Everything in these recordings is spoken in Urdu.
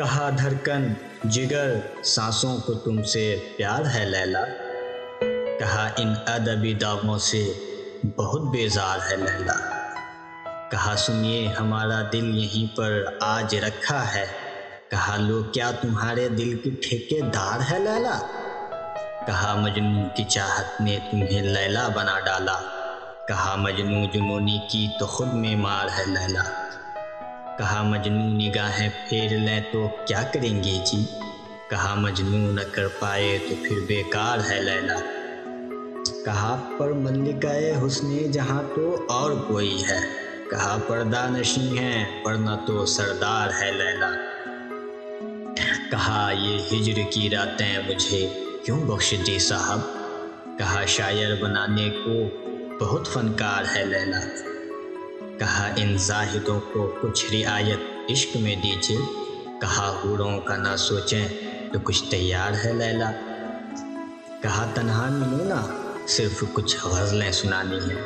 کہا دھڑکن، جگر، سانسوں کو تم سے پیار ہے لیلا۔ کہا ان ادبی داغوں سے بہت بیزار ہے لیلا۔ کہا سنیے، ہمارا دل یہیں پر آج رکھا ہے۔ کہا لو، کیا تمہارے دل کی ٹھیکے دار ہے لیلا؟ کہا مجنون کی چاہت نے تمہیں لیلا بنا ڈالا۔ کہا مجنو جنونی کی تو خود میں مار ہے لیلا۔ کہا مجنو نگاہیں پھیر لیں تو کیا کریں گے جی؟ کہا مجنو نہ کر پائے تو پھر بیکار ہے لیلا۔ کہا پر ملکائے حسن جہاں تو اور کوئی ہے۔ کہا پردہ نشیں ہیں ورنہ تو سردار ہے لیلا۔ کہا یہ ہجر کی راتیں مجھے کیوں بخش دی صاحب؟ کہا شاعر بنانے کو بہت فنکار ہے لیلا۔ کہا، ان زاہدوں کو کچھ رعایت عشق میں دیجیے کہا حوروں کا نہ سوچیں، تو کچھ تیار ہے لیلا۔ کہا، تنہا نمونہ، صرف کچھ غزلیں سنانی ہیں۔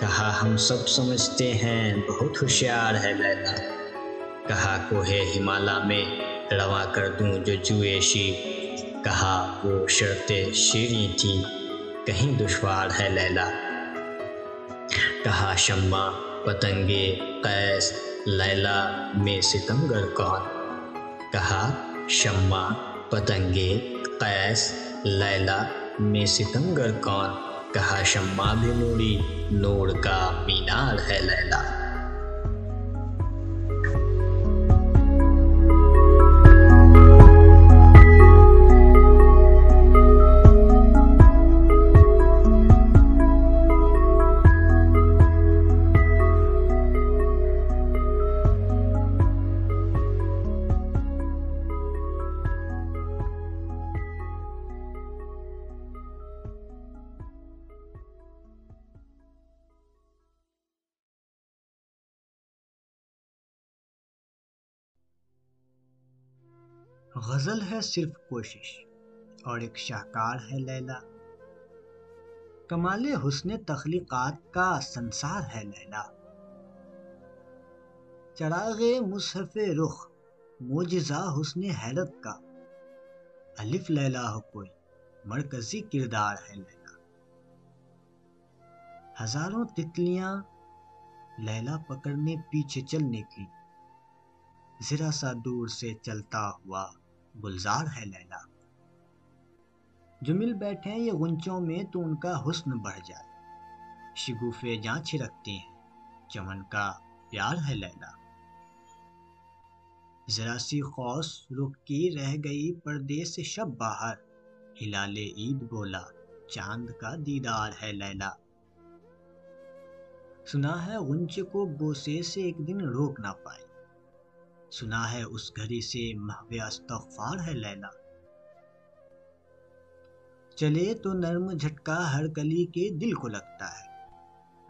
کہا، ہم سب سمجھتے ہیں، بہت ہوشیار ہے لیلا۔ کہا، کوہ ہمالا میں رواں کر دوں جو جویشی کہا، وہ شرط شیریں تھی کہیں دشوار ہے لیلا۔ کہا، شمع پتنگے قیس، لیلا میں ستمگر کون؟ کہا، شمع پتنگے قیس، لیلا میں ستمگر کون؟ کہا، شمع بھی نوری نور کا مینار ہے لیلا۔ غزل ہے صرف کوشش اور ایک شاہکار ہے لیلا۔ کمال حسن تخلیقات کا سنسار ہے لیلا۔ چراغ مصحف رخ موجزہ حسن حیرت کا۔ الف لیلا ہو کوئی مرکزی کردار ہے لیلا۔ ہزاروں تتلیاں لیلا پکڑنے پیچھے چل نکلی ذرا سا دور سے چلتا ہوا گلزار ہے لیلا۔ جو مل بیٹھے یہ غنچوں میں تو ان کا حسن بڑھ جائے۔ شگوفے جاں چھڑکتے ہیں۔ چمن کا پیار ہے لیلا۔ ذرا سی خوص رخ کی رہ گئی پردے سے شب باہر ہلال عید بولا چاند کا دیدار ہے لیلا۔ سنا ہے غنچے کو بوسے سے ایک دن روک نہ پائے سنا ہے اس گھڑی سے محو استغفار ہے لیلا۔ چلے تو نرم جھٹکا ہر کلی کے دل کو لگتا ہے۔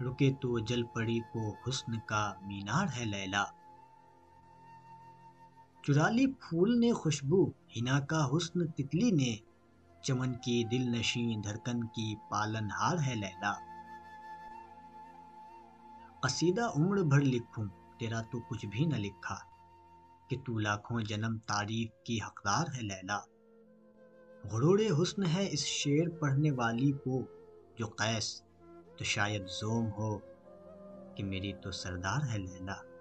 رکے تو جل پڑی کو حسن کا مینار ہے لیلا۔ چرالی پھول نے خوشبو، ہنا کا حسن تتلی نے۔ چمن کی دل نشین دھڑکن کی پالن ہار ہے لیلا۔ قصیدہ عمر بھر لکھوں، تیرا تو کچھ بھی نہ لکھا۔ کہ تو لاکھوں جنم تعریف کی حقدار ہے لیلا۔ غرور حسن ہے اس شعر پڑھنے والی کو جو قیس تو شاید زوم ہو کہ میری تو سردار ہے لیلا۔